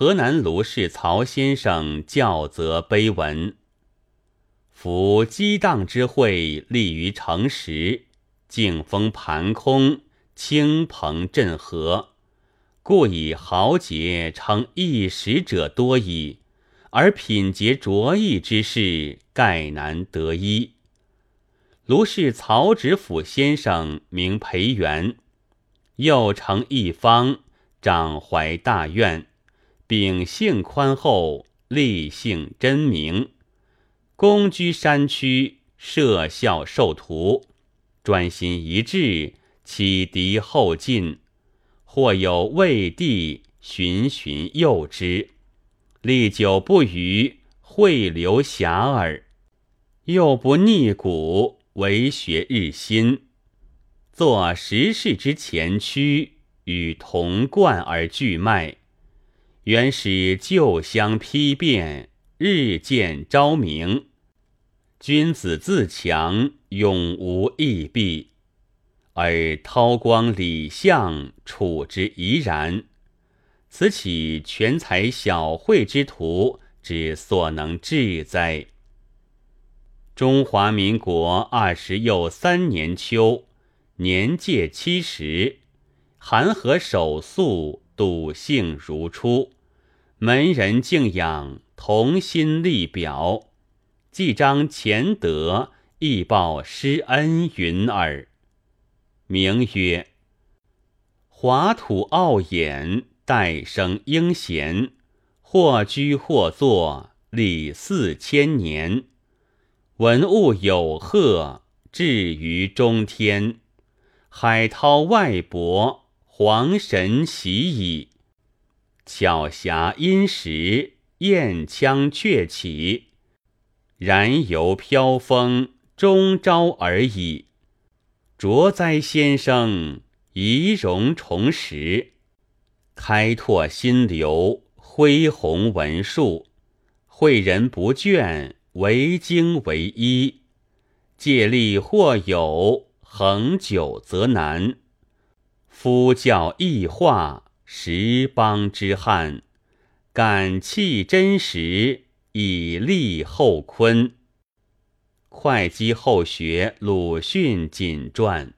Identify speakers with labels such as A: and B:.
A: 河南卢氏曹先生教则碑文：夫激荡之会，立于城实，静风盘空，清蓬振和，故以豪杰称一时者多矣，而品节卓异之士，盖难得一。卢氏曹植甫先生名裴元，又成一方，长怀大愿。秉性宽厚，立性真明，公居山区，设校授徒，专心一致，启迪后进。或有魏帝循循诱之，历久不渝，汇流遐迩。又不逆古，为学日新，作时事之前驱，与同贯而俱迈。原使旧乡丕变，日渐昭明。君子自强，永无异弊。而韬光礼相，处之怡然。此岂全才小惠之徒之所能治哉？中华民国二十又三年秋，年届七十，韩河守肃，笃性如初。门人敬仰，同心立表，既彰乾德，亦报师恩云耳。名曰华土傲眼，代生英贤，或居或坐，礼四千年，文物有赫，至于中天。海涛外博，皇神喜矣。巧侠因时，燕腔鹊起；然犹飘风，终朝而已。卓哉先生，仪容重拾，开拓新流，恢弘文术，诲人不倦，惟精惟一。借力或有，恒久则难。夫教异化。十邦之汉，感气真实，以立后坤。会稽后学鲁迅锦传。